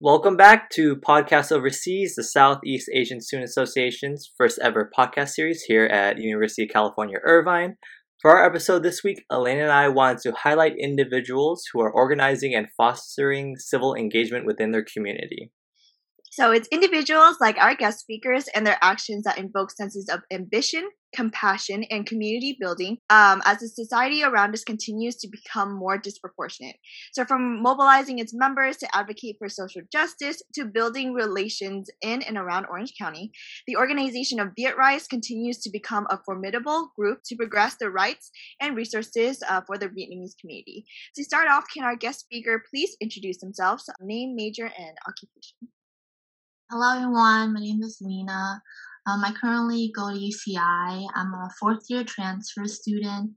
Welcome back to Podcast Overseas, the Southeast Asian Student Association's first ever podcast series here at University of California, Irvine. For our episode this week, Elena and I wanted to highlight individuals who are organizing and fostering civil engagement within their community. So it's individuals like our guest speakers and their actions that invoke senses of ambition, compassion, and community building um, as the society around us continues to become more disproportionate. So, from mobilizing its members to advocate for social justice to building relations in and around Orange County, the organization of Viet Rise continues to become a formidable group to progress the rights and resources uh, for the Vietnamese community. To start off, can our guest speaker please introduce themselves, name, major, and occupation? Hello, everyone. My name is Lena. Um, I currently go to UCI. I'm a fourth year transfer student,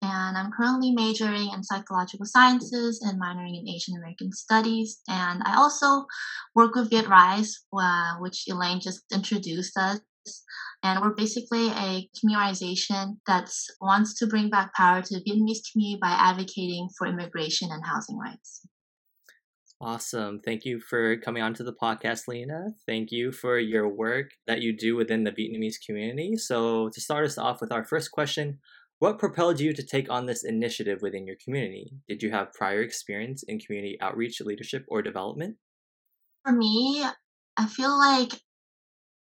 and I'm currently majoring in psychological sciences and minoring in Asian American studies. And I also work with Viet Rise, uh, which Elaine just introduced us. And we're basically a community organization that wants to bring back power to the Vietnamese community by advocating for immigration and housing rights. Awesome. Thank you for coming on to the podcast, Lena. Thank you for your work that you do within the Vietnamese community. So, to start us off with our first question, what propelled you to take on this initiative within your community? Did you have prior experience in community outreach, leadership, or development? For me, I feel like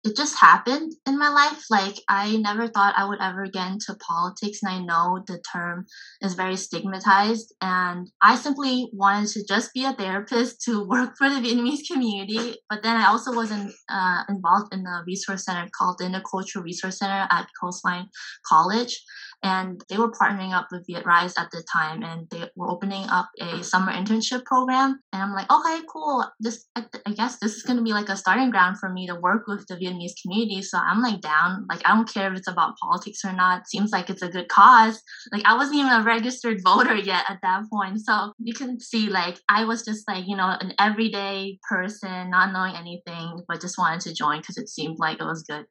it just happened in my life. Like I never thought I would ever get into politics, and I know the term is very stigmatized. And I simply wanted to just be a therapist to work for the Vietnamese community. But then I also was in, uh, involved in a resource center called the Intercultural Resource Center at Coastline College, and they were partnering up with Viet Rise at the time, and they were opening up a summer internship program. And I'm like, okay, cool. This, I, I guess, this is to be like a starting ground for me to work with the Vietnamese community. So I'm like down. Like I don't care if it's about politics or not. Seems like it's a good cause. Like I wasn't even a registered voter yet at that point. So you can see, like I was just like you know an everyday person, not knowing anything, but just wanted to join because it seemed like it was good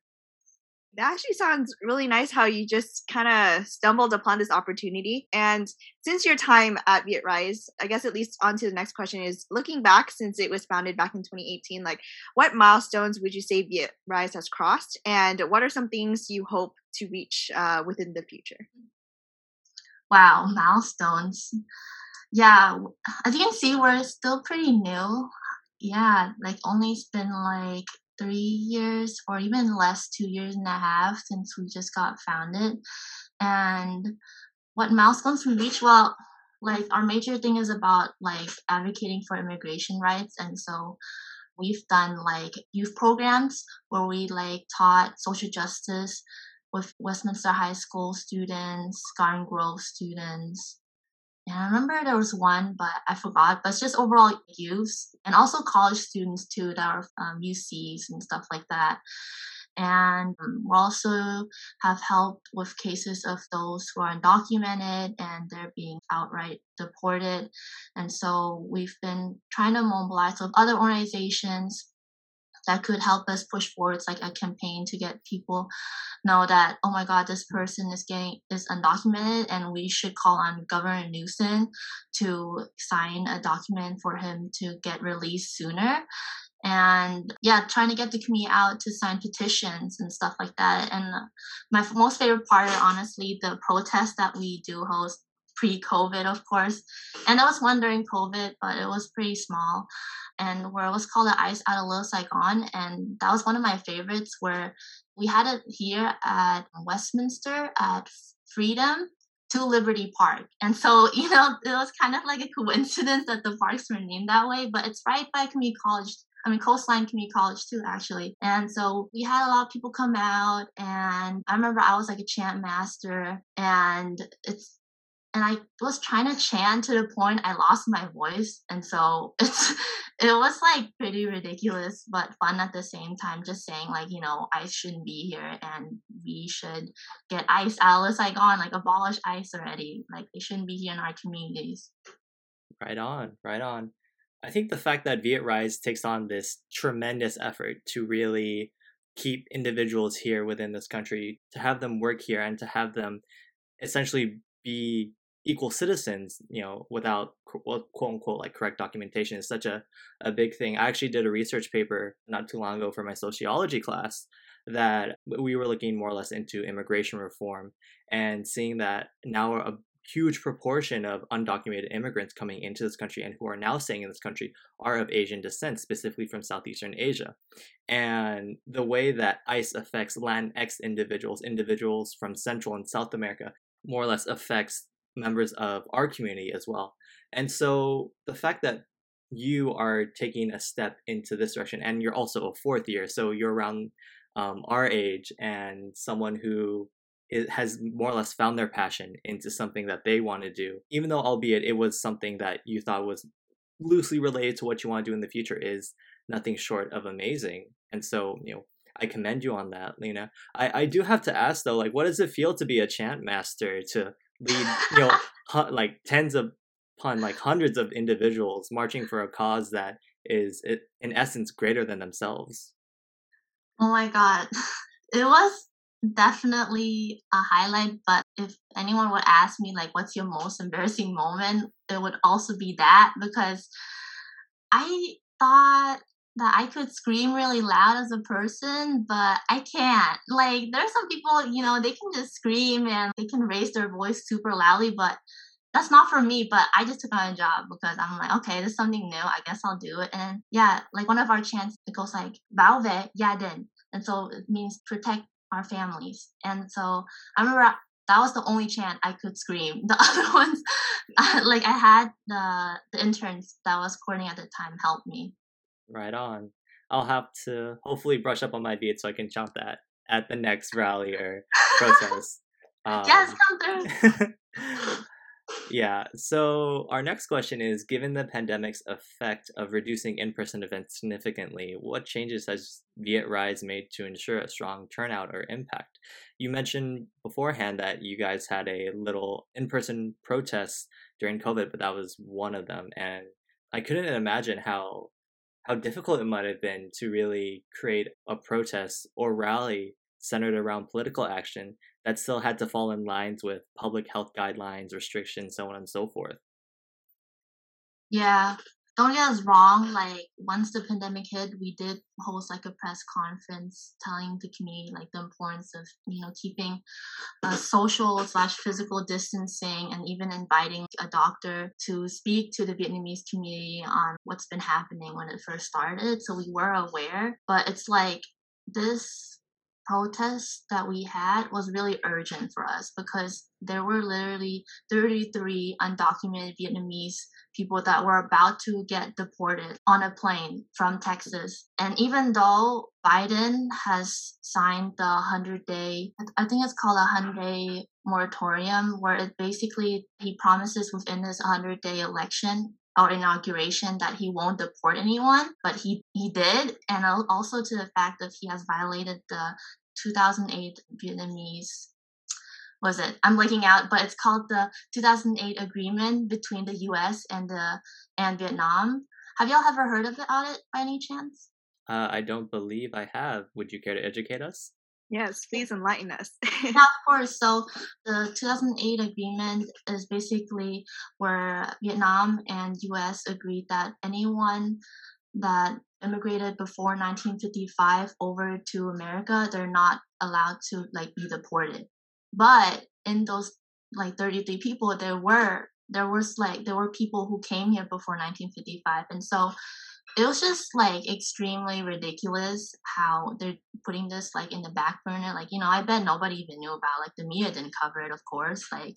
that actually sounds really nice how you just kind of stumbled upon this opportunity. And since your time at Viet Rise, I guess at least on to the next question is looking back since it was founded back in 2018, like what milestones would you say Viet Rise has crossed? And what are some things you hope to reach uh, within the future? Wow, milestones. Yeah, as you can see, we're still pretty new. Yeah, like only it's been like three years or even less, two years and a half since we just got founded. And what milestones we reach? Well, like our major thing is about like advocating for immigration rights. And so we've done like youth programs where we like taught social justice with Westminster High School students, Garden Grove students, and I remember there was one, but I forgot. But it's just overall youth and also college students too that are um, UCs and stuff like that. And um, we also have helped with cases of those who are undocumented and they're being outright deported. And so we've been trying to mobilize with other organizations that could help us push forward like a campaign to get people know that oh my god this person is getting is undocumented and we should call on governor newsom to sign a document for him to get released sooner and yeah trying to get the community out to sign petitions and stuff like that and my most favorite part honestly the protests that we do host pre-COVID, of course. And that was one during COVID, but it was pretty small. And where it was called the Ice at a Little Saigon. And that was one of my favorites where we had it here at Westminster at Freedom to Liberty Park. And so, you know, it was kind of like a coincidence that the parks were named that way, but it's right by community college I mean, Coastline Community College too, actually. And so we had a lot of people come out, and I remember I was like a chant master, and it's and I was trying to chant to the point I lost my voice. And so it's it was like pretty ridiculous but fun at the same time, just saying like, you know, ICE shouldn't be here and we should get ICE out of Saigon, like abolish ICE already. Like they shouldn't be here in our communities. Right on, right on. I think the fact that Viet Rise takes on this tremendous effort to really keep individuals here within this country, to have them work here, and to have them essentially be equal citizens, you know, without quote unquote like correct documentation is such a, a big thing. I actually did a research paper not too long ago for my sociology class that we were looking more or less into immigration reform and seeing that now a huge proportion of undocumented immigrants coming into this country and who are now staying in this country are of Asian descent, specifically from Southeastern Asia. And the way that ICE affects Latinx individuals, individuals from Central and South America, more or less affects members of our community as well. And so the fact that you are taking a step into this direction, and you're also a fourth year, so you're around um, our age and someone who has more or less found their passion into something that they want to do, even though albeit it was something that you thought was loosely related to what you want to do in the future, is nothing short of amazing. And so, you know, I commend you on that, Lena. I, I do have to ask though, like, what does it feel to be a chant master to lead, you know, like tens of upon like hundreds of individuals marching for a cause that is in essence greater than themselves? Oh my god, it was definitely a highlight but if anyone would ask me like what's your most embarrassing moment it would also be that because i thought that I could scream really loud as a person, but I can't. Like there are some people, you know, they can just scream and they can raise their voice super loudly, but that's not for me. But I just took on a job because I'm like, okay, this is something new. I guess I'll do it. And yeah, like one of our chants it goes like "Bảo vệ gia đình," and so it means protect our families. And so I remember that was the only chant I could scream. The other ones, like I had the the interns that was courting at the time help me Right on. I'll have to hopefully brush up on my beat so I can chant that at the next rally or protest. Um, yes, come through. yeah. So our next question is: Given the pandemic's effect of reducing in-person events significantly, what changes has Viet Rise made to ensure a strong turnout or impact? You mentioned beforehand that you guys had a little in-person protest during COVID, but that was one of them, and I couldn't imagine how how difficult it might have been to really create a protest or rally centered around political action that still had to fall in lines with public health guidelines, restrictions, so on and so forth. Yeah, don't get us wrong. Like once the pandemic hit, we did host like a press conference telling the community like the importance of you know keeping a social slash physical distancing, and even inviting a doctor to speak to the Vietnamese community on what's been happening when it first started. So we were aware, but it's like this protest that we had was really urgent for us because there were literally 33 undocumented Vietnamese people that were about to get deported on a plane from Texas. And even though Biden has signed the 100 day, I think it's called a 100 day moratorium, where it basically he promises within his 100 day election or inauguration that he won't deport anyone, but he he did, and also to the fact that he has violated the 2008 Vietnamese was it? I'm blanking out, but it's called the 2008 agreement between the U.S. and the and Vietnam. Have y'all ever heard of the audit by any chance? Uh, I don't believe I have. Would you care to educate us? Yes, please enlighten us. yeah, of course. So the 2008 agreement is basically where Vietnam and U.S. agreed that anyone that immigrated before 1955 over to America, they're not allowed to like be deported. But in those like 33 people, there were there was like there were people who came here before 1955, and so it was just like extremely ridiculous how they're putting this like in the back burner. Like you know, I bet nobody even knew about. Like the media didn't cover it, of course. Like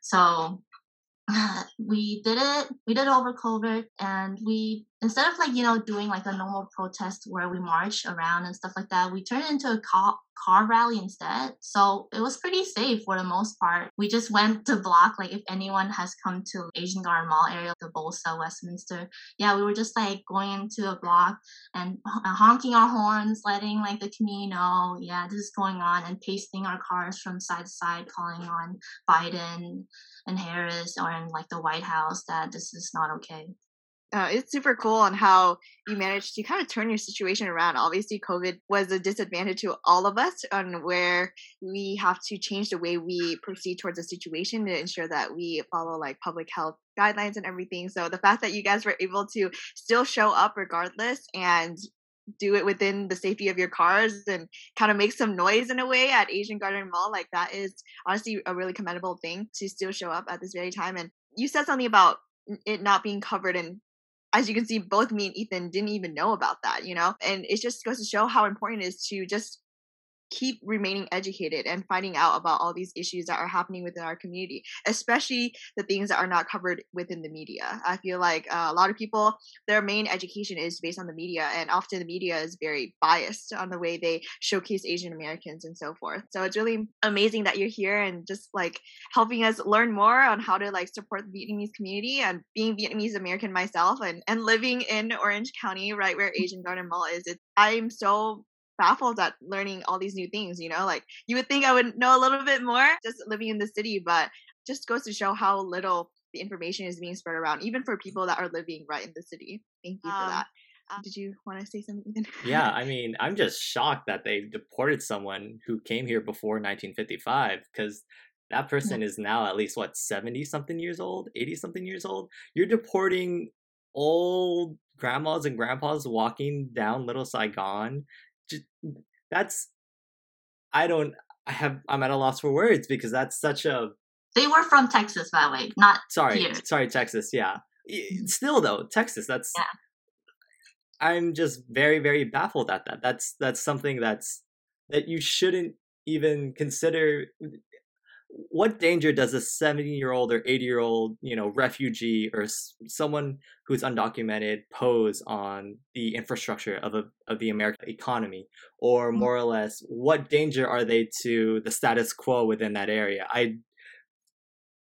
so we did it we did it over covid and we instead of like you know doing like a normal protest where we march around and stuff like that we turned it into a car, car rally instead. So it was pretty safe for the most part. We just went to block like if anyone has come to asian garden mall area the bolsa westminster yeah we were just like going into a block and uh, honking our horns letting like the community know yeah this is going on and pasting our cars from side to side calling on biden and harris or in like the white house that this is not okay uh, it's super cool on how you managed to kind of turn your situation around. Obviously, COVID was a disadvantage to all of us on where we have to change the way we proceed towards a situation to ensure that we follow like public health guidelines and everything. So the fact that you guys were able to still show up regardless and do it within the safety of your cars and kind of make some noise in a way at Asian Garden Mall, like that is honestly a really commendable thing to still show up at this very time. And you said something about it not being covered in as you can see, both me and Ethan didn't even know about that, you know? And it just goes to show how important it is to just keep remaining educated and finding out about all these issues that are happening within our community, especially the things that are not covered within the media. I feel like uh, a lot of people, their main education is based on the media, and often the media is very biased on the way they showcase Asian Americans and so forth. So it's really amazing that you're here and just like helping us learn more on how to like support the Vietnamese community and being Vietnamese American myself and, and living in Orange County, right where Asian Garden Mall is. It's, I'm so baffled at learning all these new things, you know? Like you would think I would know a little bit more just living in the city, but just goes to show how little the information is being spread around, even for people that are living right in the city. Thank you um, for that. Um, did you want to say something? yeah, I mean, I'm just shocked that they deported someone who came here before 1955 because that person is now at least what 70 something years old 80 something years old you're deporting old grandmas and grandpas walking down little saigon just, that's I don't I have I'm at a loss for words because that's such a they were from Texas by the way not sorry here. sorry Texas yeah still though Texas that's yeah. I'm just very very baffled at that that's that's something that's that you shouldn't even consider what danger does a 70 year old or 80 year old you know refugee or s- someone who's undocumented pose on the infrastructure of a of the american economy or mm-hmm. more or less what danger are they to the status quo within that area i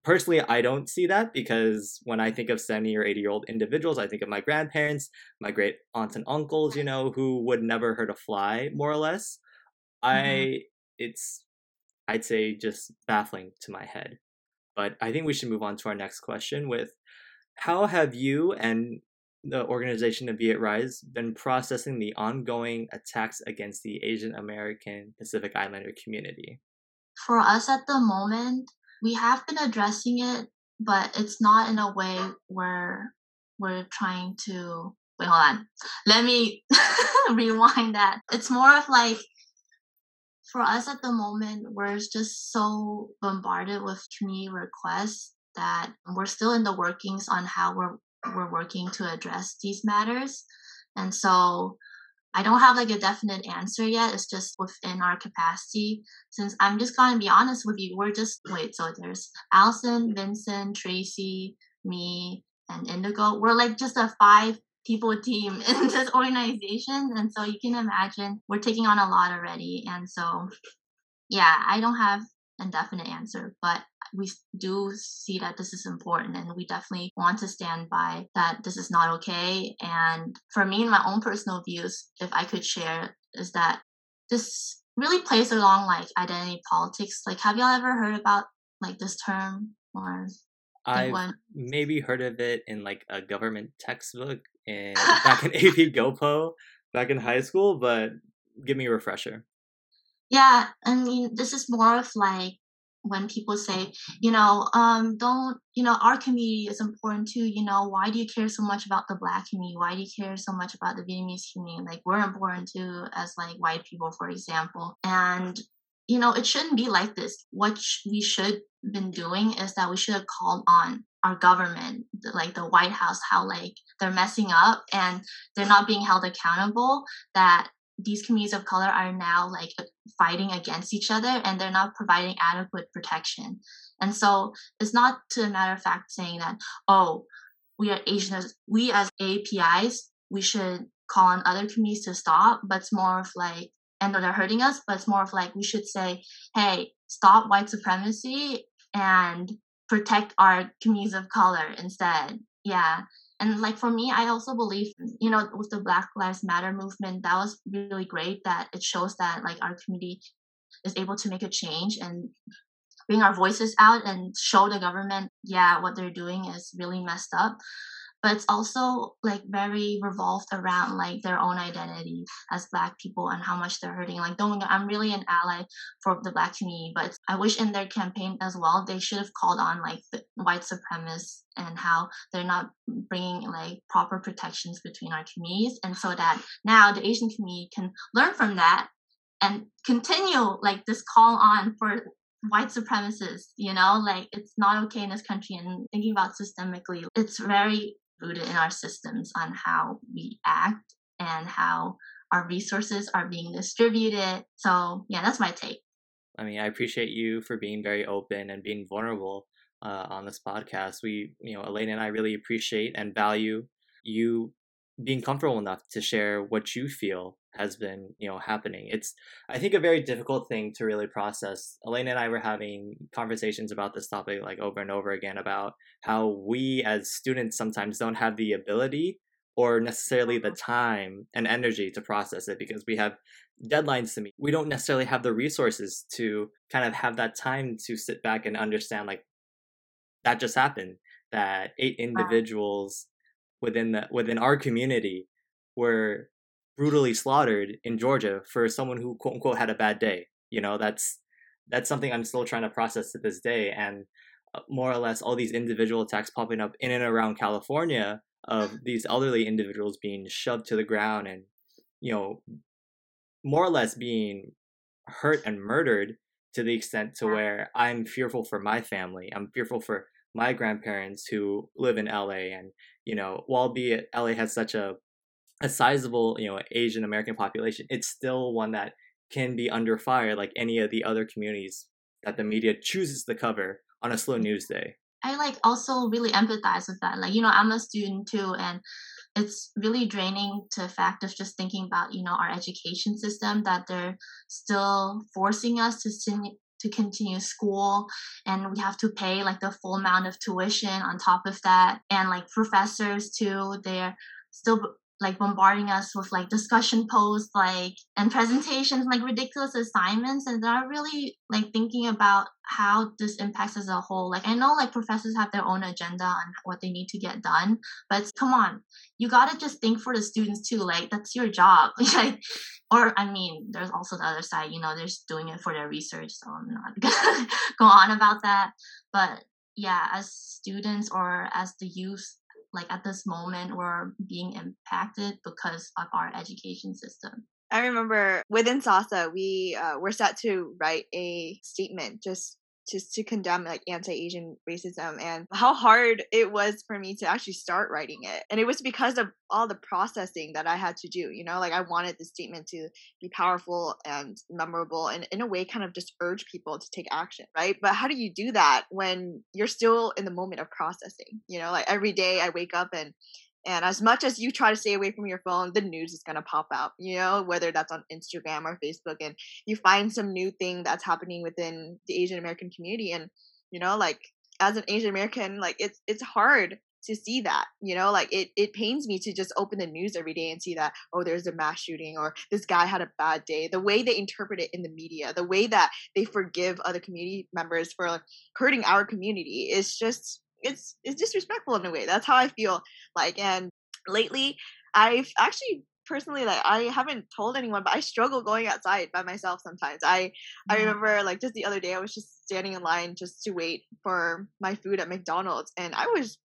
personally i don't see that because when i think of 70 or 80 year old individuals i think of my grandparents my great aunts and uncles you know who would never hurt a fly more or less mm-hmm. i it's I'd say just baffling to my head. But I think we should move on to our next question with how have you and the organization of Viet Rise been processing the ongoing attacks against the Asian American Pacific Islander community? For us at the moment, we have been addressing it, but it's not in a way where we're trying to wait, hold on. Let me rewind that. It's more of like for us at the moment, we're just so bombarded with community requests that we're still in the workings on how we're we're working to address these matters. And so I don't have like a definite answer yet. It's just within our capacity. Since I'm just gonna be honest with you, we're just wait, so there's Allison, Vincent, Tracy, me, and Indigo. We're like just a five people team in this organization. And so you can imagine we're taking on a lot already. And so, yeah, I don't have a definite answer, but we do see that this is important and we definitely want to stand by that this is not okay. And for me, in my own personal views, if I could share, is that this really plays along like identity politics. Like, have y'all ever heard about like this term or I've maybe heard of it in like a government textbook and back in AP GoPo back in high school, but give me a refresher. Yeah, I mean, this is more of like when people say, you know, um, don't, you know, our community is important too. You know, why do you care so much about the black community? Why do you care so much about the Vietnamese community? Like, we're important too, as like white people, for example. And, you know, it shouldn't be like this. What we should been doing is that we should have called on our government, like the White House, how like they're messing up and they're not being held accountable. That these communities of color are now like fighting against each other and they're not providing adequate protection. And so it's not to a matter of fact saying that, oh, we are Asians, we as APIs, we should call on other communities to stop, but it's more of like, and they're hurting us, but it's more of like we should say, hey, stop white supremacy and protect our communities of color instead. Yeah. And like for me, I also believe, you know, with the Black Lives Matter movement, that was really great that it shows that like our community is able to make a change and bring our voices out and show the government, yeah, what they're doing is really messed up. But it's also like very revolved around like their own identity as black people and how much they're hurting like don't i'm really an ally for the black community but i wish in their campaign as well they should have called on like the white supremacists and how they're not bringing like proper protections between our communities and so that now the asian community can learn from that and continue like this call on for white supremacists you know like it's not okay in this country and thinking about systemically it's very rooted in our systems on how we act and how our resources are being distributed. So yeah that's my take. I mean i appreciate you for being very open and being vulnerable uh, on this podcast. We you know Elaine and i really appreciate and value you being comfortable enough to share what you feel has been you know happening. It's i think a very difficult thing to really process. Elena and i were having conversations about this topic like over and over again about how we as students sometimes don't have the ability or necessarily the time and energy to process it because we have deadlines to meet. We don't necessarily have the resources to kind of have that time to sit back and understand like that just happened that eight individuals within the within our community were brutally slaughtered in Georgia for someone who quote unquote had a bad day. You know, that's that's something I'm still trying to process to this day. And uh, more or less, all these individual attacks popping up in and around California of these elderly individuals being shoved to the ground and you know more or less being hurt and murdered to the extent to where I'm fearful for my family. I'm fearful for my grandparents who live in LA and you know, while be it LA has such a a sizable, you know, Asian American population, it's still one that can be under fire like any of the other communities that the media chooses to cover on a slow mm. news day. I like also really empathize with that. Like, you know, I'm a student too, and it's really draining to the fact of just thinking about, you know, our education system that they're still forcing us to sin- to continue school and we have to pay like the full amount of tuition on top of that and like professors too they're still like bombarding us with like discussion posts like and presentations like ridiculous assignments and they're really like thinking about how this impacts as a whole. Like i know like professors have their own agenda on what they need to get done but come on you gotta just think for the students too like that's your job. Like or i mean there's also the other side you know they're just doing it for their research so i'm not gonna go on about that. But yeah as students or as the youth like at this moment we're being impacted because of our education system. I remember within sasa we uh, were set to write a statement just just to condemn like anti-asian racism and how hard it was for me to actually start writing it. And it was because of all the processing that i had to do you know like i wanted the statement to be powerful and memorable and in a way kind of just urge people to take action right? But how do you do that when you're still in the moment of processing? You know like every day i wake up and and as much as you try to stay away from your phone, the news is going to pop out, you know, whether that's on Instagram or Facebook. And you find some new thing that's happening within the Asian American community. And, you know, like as an Asian American, like it's, it's hard to see that, you know, like it, it pains me to just open the news every day and see that, oh, there's a mass shooting or this guy had a bad day. The way they interpret it in the media, the way that they forgive other community members for like, hurting our community is just it's it's disrespectful in a way. That's how I feel like. And lately, I've actually personally like I haven't told anyone, but I struggle going outside by myself sometimes. I I mm-hmm. remember like just the other day I was just standing in line just to wait for my food at McDonald's, and I was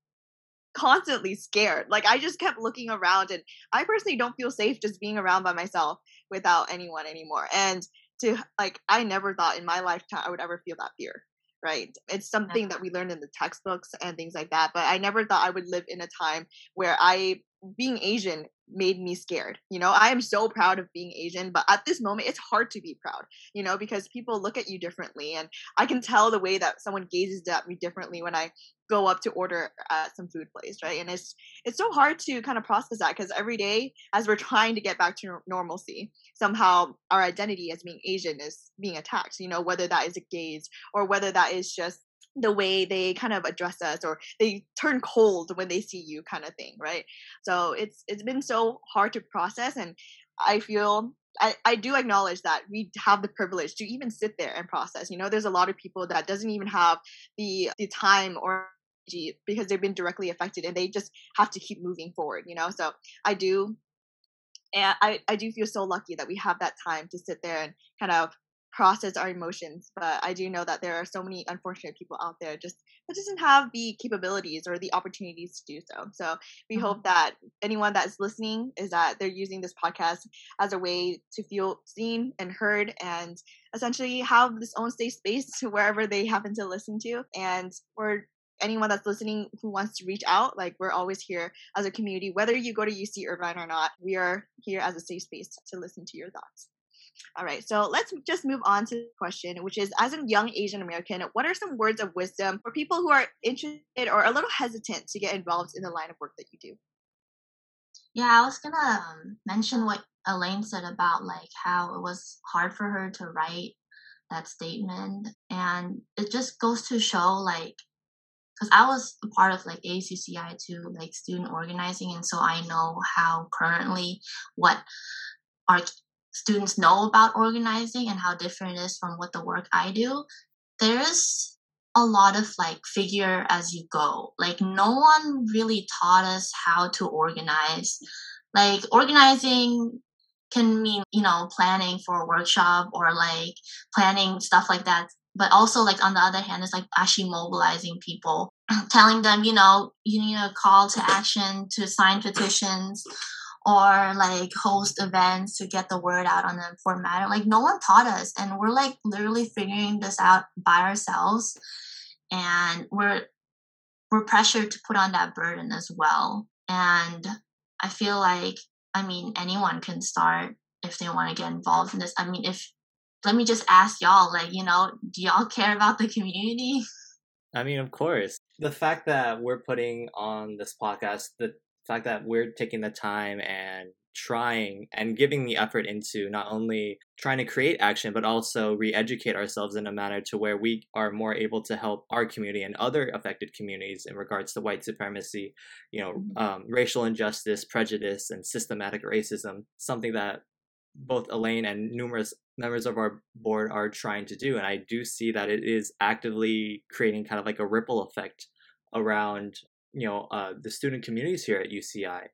constantly scared. Like I just kept looking around, and I personally don't feel safe just being around by myself without anyone anymore. And to like I never thought in my lifetime I would ever feel that fear right? It's something that we learned in the textbooks and things like that. But I never thought I would live in a time where I, being Asian, made me scared. You know, I am so proud of being Asian, but at this moment, it's hard to be proud, you know, because people look at you differently. And I can tell the way that someone gazes at me differently when I go up to order at some food place, right? And it's it's so hard to kind of process that because every day, as we're trying to get back to normalcy, somehow our identity as being Asian is being attacked. You know, whether that is a gaze or whether that is just the way they kind of address us or they turn cold when they see you kind of thing right so it's it's been so hard to process and i feel I, I do acknowledge that we have the privilege to even sit there and process you know there's a lot of people that doesn't even have the the time or energy because they've been directly affected and they just have to keep moving forward, you know? So I do and I, I do feel so lucky that we have that time to sit there and kind of process our emotions but i do know that there are so many unfortunate people out there just that doesn't have the capabilities or the opportunities to do so. So we mm-hmm. hope that anyone that's listening is that they're using this podcast as a way to feel seen and heard and essentially have this own safe space wherever they happen to listen to. And for anyone that's listening who wants to reach out like we're always here as a community whether you go to uc irvine or not we are here as a safe space to listen to your thoughts all right, so let's just move on to the question, which is as a young Asian American, what are some words of wisdom for people who are interested or a little hesitant to get involved in the line of work that you do? Yeah, I was gonna um, mention what Elaine said about like how it was hard for her to write that statement, and it just goes to show like because I was a part of like ACCI too, like student organizing, and so I know how currently what our students know about organizing and how different it is from what the work I do, there's a lot of like figure as you go. Like no one really taught us how to organize. Like organizing can mean, you know, planning for a workshop or like planning stuff like that. But also like on the other hand, it's like actually mobilizing people, telling them, you know, you need a call to action to sign petitions or like host events to get the word out on the format. Like no one taught us, and we're like literally figuring this out by ourselves, and we're we're pressured to put on that burden as well. And I feel like I mean anyone can start if they want to get involved in this. I mean if let me just ask y'all, like, you know, do y'all care about the community? I mean, of course. The fact that we're putting on this podcast, the fact that we're taking the time and trying and giving the effort into not only trying to create action but also re-educate ourselves in a manner to where we are more able to help our community and other affected communities in regards to white supremacy you know mm-hmm. um, racial injustice prejudice and systematic racism something that both elaine and numerous members of our board are trying to do and i do see that it is actively creating kind of like a ripple effect around you know uh, the student communities here at UCI.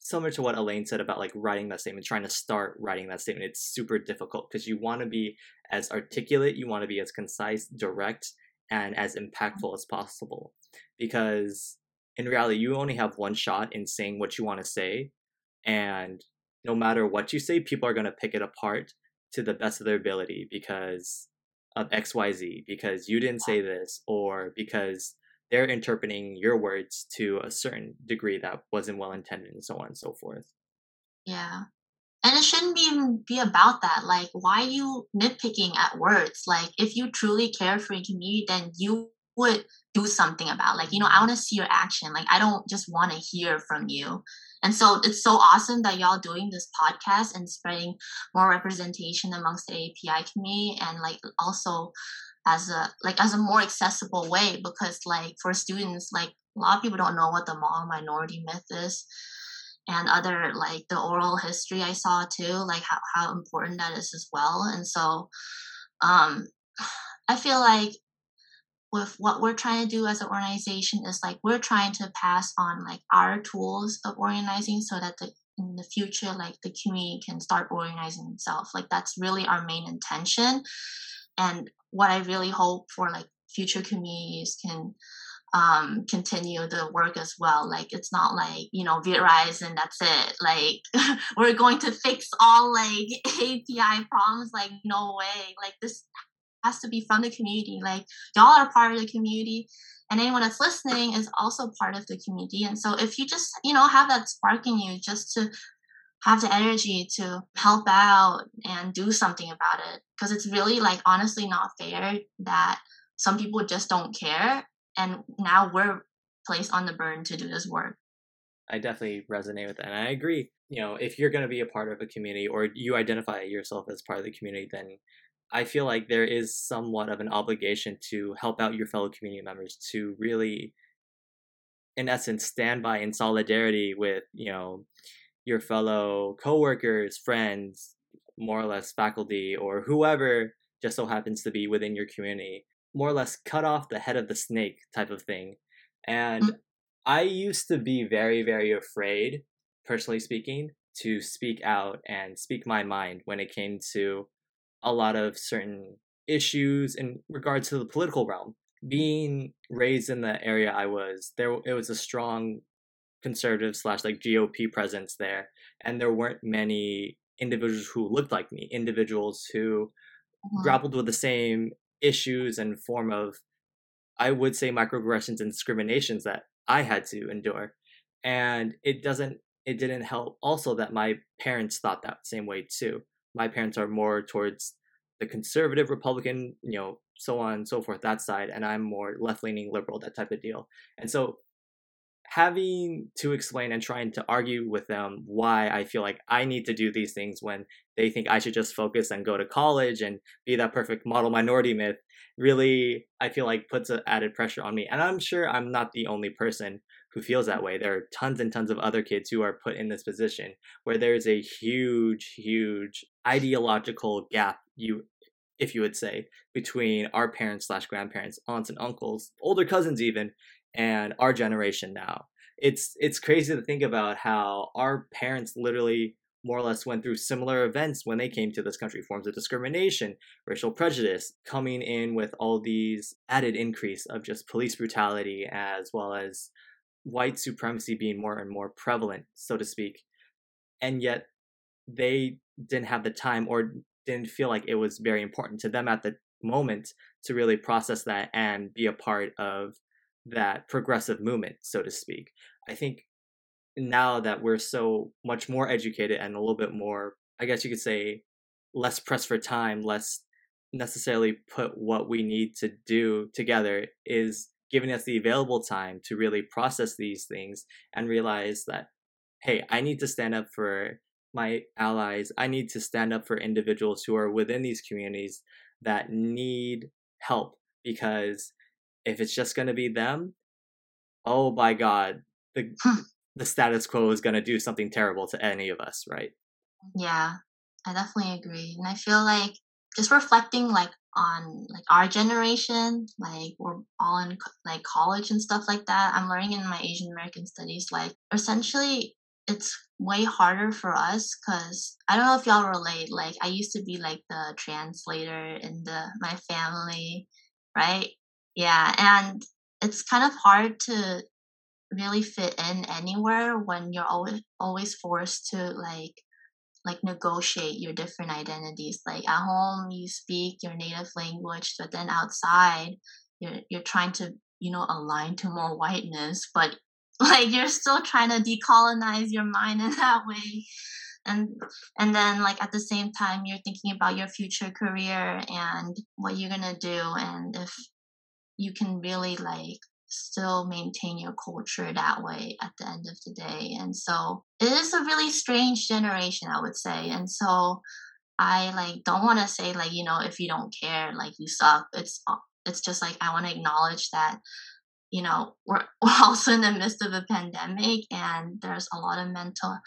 Similar to what Elaine said about like writing that statement, trying to start writing that statement, it's super difficult because you want to be as articulate, you want to be as concise, direct, and as impactful as possible. Because in reality, you only have one shot in saying what you want to say, and no matter what you say, people are going to pick it apart to the best of their ability because of XYZ, because you didn't say this, or because they're interpreting your words to a certain degree that wasn't well intended and so on and so forth. Yeah. And it shouldn't even be about that like why are you nitpicking at words? Like if you truly care for your community then you would do something about like you know i want to see your action like i don't just want to hear from you. And so it's so awesome that y'all doing this podcast and spreading more representation amongst the api community and like also as a like as a more accessible way because like for students like a lot of people don't know what the model minority myth is and other like the oral history I saw too like how, how important that is as well. And so um I feel like with what we're trying to do as an organization is like we're trying to pass on like our tools of organizing so that the in the future like the community can start organizing itself. Like that's really our main intention. And what I really hope for like future communities can um, continue the work as well. Like it's not like you know Viet Rise and that's it. Like we're going to fix all like API problems. Like no way. Like this has to be from the community. Like y'all are part of the community, and anyone that's listening is also part of the community. And so if you just you know have that spark in you, just to have the energy to help out and do something about it. Because it's really like honestly not fair that some people just don't care and now we're placed on the burden to do this work. I definitely resonate with that and i agree you know if you're going to be a part of a community or you identify yourself as part of the community then i feel like there is somewhat of an obligation to help out your fellow community members to really in essence stand by in solidarity with you know your fellow coworkers, friends, more or less faculty, or whoever just so happens to be within your community. More or less cut off the head of the snake type of thing. And mm-hmm. I used to be very, very afraid, personally speaking, to speak out and speak my mind when it came to a lot of certain issues in regards to the political realm. Being raised in the area I was, there it was a strong conservative slash like GOP presence there, and there weren't many individuals who looked like me, individuals who mm-hmm. grappled with the same issues and form of, I would say, microaggressions and discriminations that I had to endure. And it doesn't, it didn't help also that my parents thought that same way too. My parents are more towards the conservative Republican, you know, so on and so forth, that side, and I'm more left leaning liberal, that type of deal. And so having to explain and trying to argue with them why I feel like I need to do these things when they think I should just focus and go to college and be that perfect model minority myth really, I feel like puts an added pressure on me. And I'm sure I'm not the only person who feels that way. There are tons and tons of other kids who are put in this position where there's a huge, huge ideological gap, you if you would say, between our parents slash grandparents, aunts and uncles, older cousins even, and our generation now. It's it's crazy to think about how our parents literally more or less went through similar events when they came to this country forms of discrimination racial prejudice coming in with all these added increase of just police brutality as well as white supremacy being more and more prevalent so to speak and yet they didn't have the time or didn't feel like it was very important to them at the moment to really process that and be a part of that progressive movement, so to speak. I think now that we're so much more educated and a little bit more, I guess you could say, less pressed for time, less necessarily put what we need to do together, is giving us the available time to really process these things and realize that, hey, I need to stand up for my allies. I need to stand up for individuals who are within these communities that need help because if it's just going to be them, oh my god, the hmm. the status quo is going to do something terrible to any of us, right? Yeah, I definitely agree. And I feel like just reflecting like on like our generation, like we're all in like college and stuff like that. I'm learning in my Asian American studies like essentially it's way harder for us because I don't know if y'all relate. Like I used to be like the translator in the my family, right? Yeah, and it's kind of hard to really fit in anywhere when you're always always forced to like like negotiate your different identities. Like at home you speak your native language, but then outside you're you're trying to, you know, align to more whiteness, but like you're still trying to decolonize your mind in that way and and then like at the same time you're thinking about your future career and what you're gonna do and if you can really like still maintain your culture that way at the end of the day. And so it is a really strange generation, I would say. And so I like don't want to say like you know if you don't care like you suck. It's uh, it's just like I want to acknowledge that you know we're, we're also in the midst of a pandemic and there's a lot of mental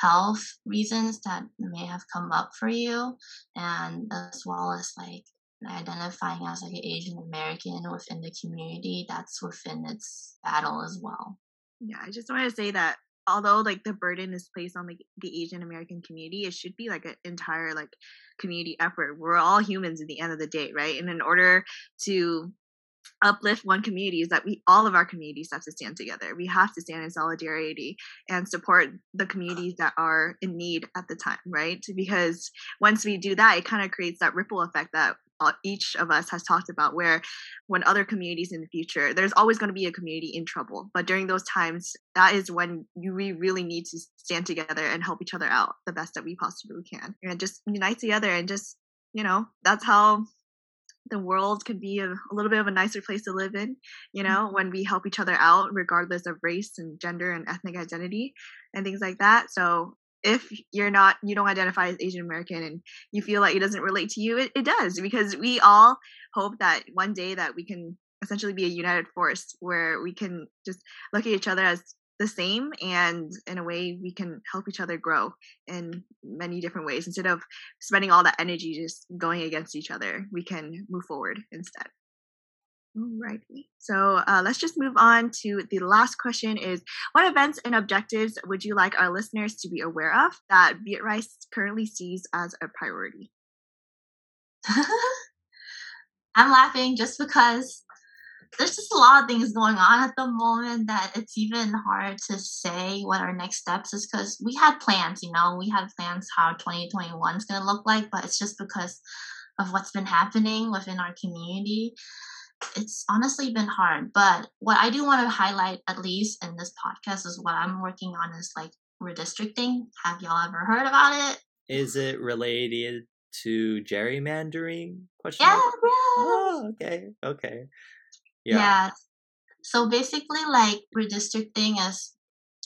health reasons that may have come up for you and as well as like identifying as like an Asian American within the community, that's within its battle as well. Yeah, I just want to say that although like the burden is placed on like the Asian American community, it should be like an entire like community effort. We're all humans at the end of the day, right? And in order to uplift one community is that we all of our communities have to stand together we have to stand in solidarity and support the communities that are in need at the time right because once we do that it kind of creates that ripple effect that each of us has talked about where when other communities in the future there's always going to be a community in trouble but during those times that is when you we really need to stand together and help each other out the best that we possibly can and just unite together and just you know that's how the world can be a, a little bit of a nicer place to live in you mm-hmm. know mm-hmm. when we help each other out regardless of race and gender and ethnic identity and things like that so if you're not you don't identify as asian american and you feel like it doesn't relate to you it, it does because we all hope that one day that we can essentially be a united force where we can just look at each other as the same and in a way we can help each other grow in many different ways. Instead of spending all that energy just going against each other we can move forward instead Alrighty. So uh, let's just move on to the last question is what events and objectives would you like our listeners to be aware of that Viet Rise currently sees as a priority? I'm laughing just because there's just a lot of things going on at the moment that it's even hard to say what our next steps is because we had plans, you know, we had plans how 2021 is going to look like, but it's just because of what's been happening within our community. It's honestly been hard. But what I do want to highlight, at least in this podcast, is what I'm working on is like redistricting. Have y'all ever heard about it? Is it related to gerrymandering? Question. Yeah, yeah. Oh, okay, okay. Yeah. yeah. So basically, like redistricting is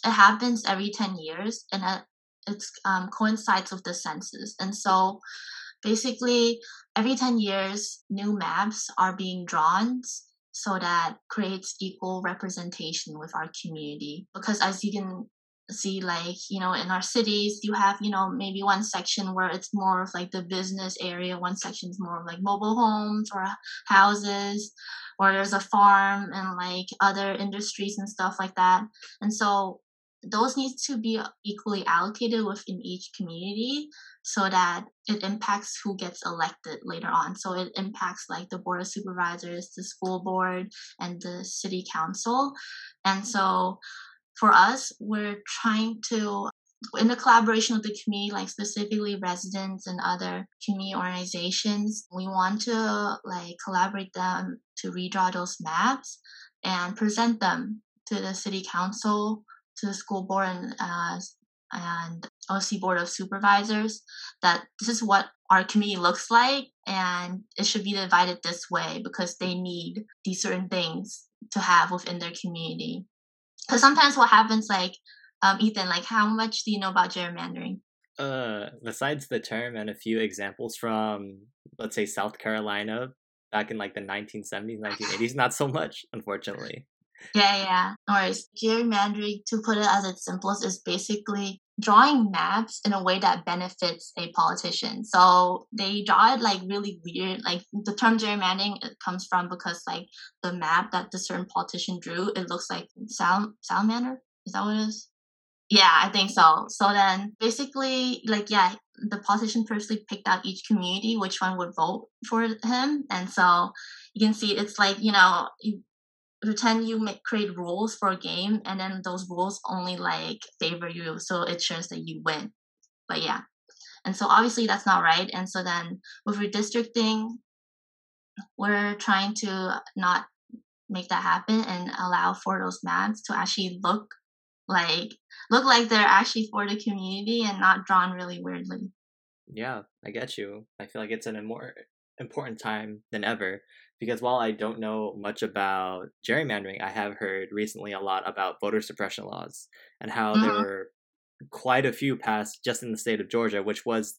it happens every ten years, and it it's um, coincides with the census, and so basically every 10 years new maps are being drawn so that creates equal representation with our community. Because as you can see like you know in our cities you have you know maybe one section where it's more of like the business area one section is more of like mobile homes or houses or there's a farm and like other industries and stuff like that. And so those needs to be equally allocated within each community so that it impacts who gets elected later on. So it impacts like the board of supervisors, the school board, and the city council. And so for us, we're trying to in the collaboration with the community, like specifically residents and other community organizations, we want to like collaborate them to redraw those maps and present them to the city council to the school board and uh, and OC board of supervisors that this is what our community looks like and it should be divided this way because they need these certain things to have within their community. Because sometimes what happens, like um, Ethan, like how much do you know about gerrymandering? Uh, besides the term and a few examples from, let's say, South Carolina back in like the 1970s, 1980s, not so much, unfortunately. Yeah, yeah. Or gerrymandering, to put it as its simplest, is basically drawing maps in a way that benefits a politician. So they draw it like really weird. Like the term gerrymandering it comes from because like the map that the certain politician drew, it looks like sal- salamander. Is that what it is? Yeah, I think so. So then basically, like, yeah, the politician personally picked out each community, which one would vote for him. And so you can see it's like, you know, pretend you make create rules for a game and then those rules only like favor you so it shows that you win. But yeah. And so obviously that's not right and so then with redistricting we're trying to not make that happen and allow for those maps to actually look like look like they're actually for the community and not drawn really weirdly. Yeah i get you. I feel like it's an more important time than ever because while I don't know much about gerrymandering, I have heard recently a lot about voter suppression laws and how there uh-huh. were quite a few passed just in the state of Georgia, which was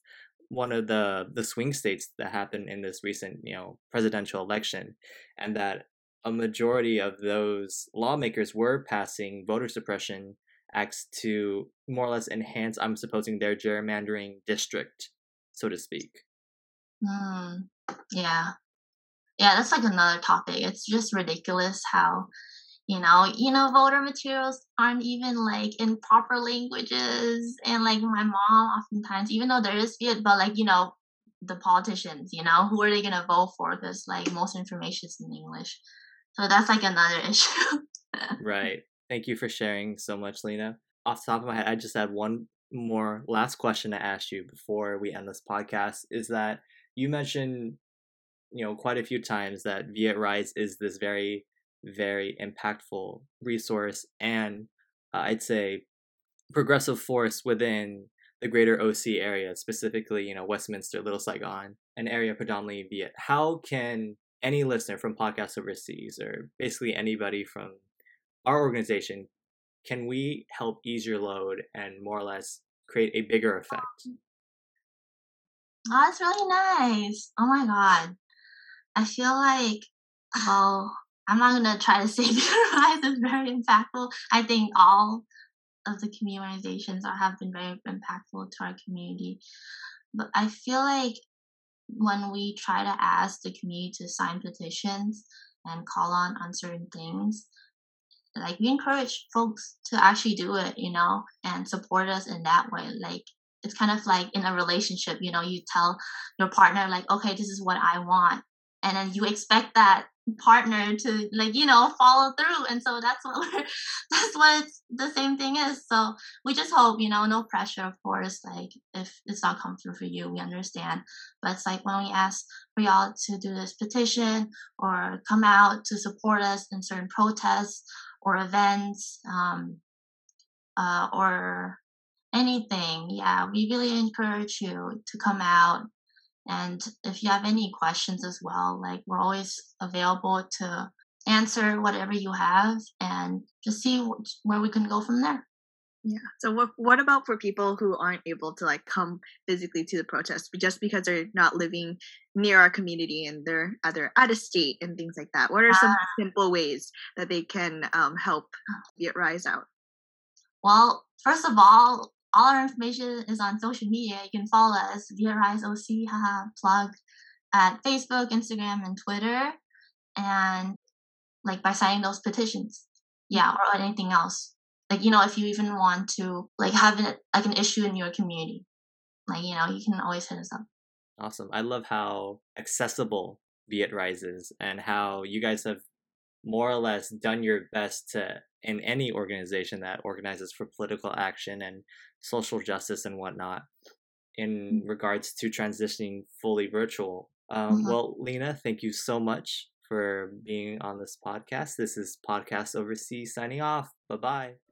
one of the the swing states that happened in this recent you know presidential election, and that a majority of those lawmakers were passing voter suppression acts to more or less enhance, I'm supposing, their gerrymandering district, so to speak. Mm, yeah, yeah, that's like another topic. It's just ridiculous how, you know, you know, voter materials aren't even like in proper languages. And like my mom oftentimes, even though there is Viet, but like, you know, the politicians, you know, who are they gonna vote for? Because like most information is in English. So that's like another issue. right. Thank you for sharing so much, Lena. Off the top of my head, I just had one more last question to ask you before we end this podcast. Is that you mentioned you know quite a few times that Viet Rise is this very very impactful resource and uh, I'd say progressive force within the greater OC area, specifically you know Westminster, Little Saigon, an area predominantly Viet. How can any listener from Podcast Overseas or basically anybody from our organization can we help ease your load and more or less create a bigger effect? Oh, that's really nice. Oh my god. I feel like, well, I'm not gonna try to say Viet Rise is very impactful. I think all of the community organizations have been very impactful to our community. But I feel like when we try to ask the community to sign petitions, and call on on certain things like we encourage folks to actually do it you know and support us in that way like it's kind of like in a relationship you know you tell your partner like okay this is what i want and then you expect that partner to like you know follow through and so that's what we're that's what the same thing is. So we just hope you know no pressure of course like if it's not comfortable for you we understand. But it's like when we ask for y'all to do this petition or come out to support us in certain protests or events um uh or anything yeah we really encourage you to come out and if you have any questions as well, like we're always available to answer whatever you have and just see where we can go from there. Yeah. So what what about for people who aren't able to like come physically to the protest just because they're not living near our community and they're either out of state and things like that? What are some uh, simple ways that they can um, help get Rise out? Well, first of all, all our information is on social media. You can follow us via Rise OC, haha, plug at Facebook, Instagram, and Twitter, and like by signing those petitions, yeah, or anything else. Like you know, if you even want to like have it like an issue in your community, like you know, you can always hit us up. Awesome! I love how accessible Viet Rise is and how you guys have more or less done your best to in any organization that organizes for political action and social justice and whatnot in mm. regards to transitioning fully virtual. Um, mm-hmm. Well, Lena, thank you so much for being on this podcast. This is Podcast Overseas signing off. Bye bye.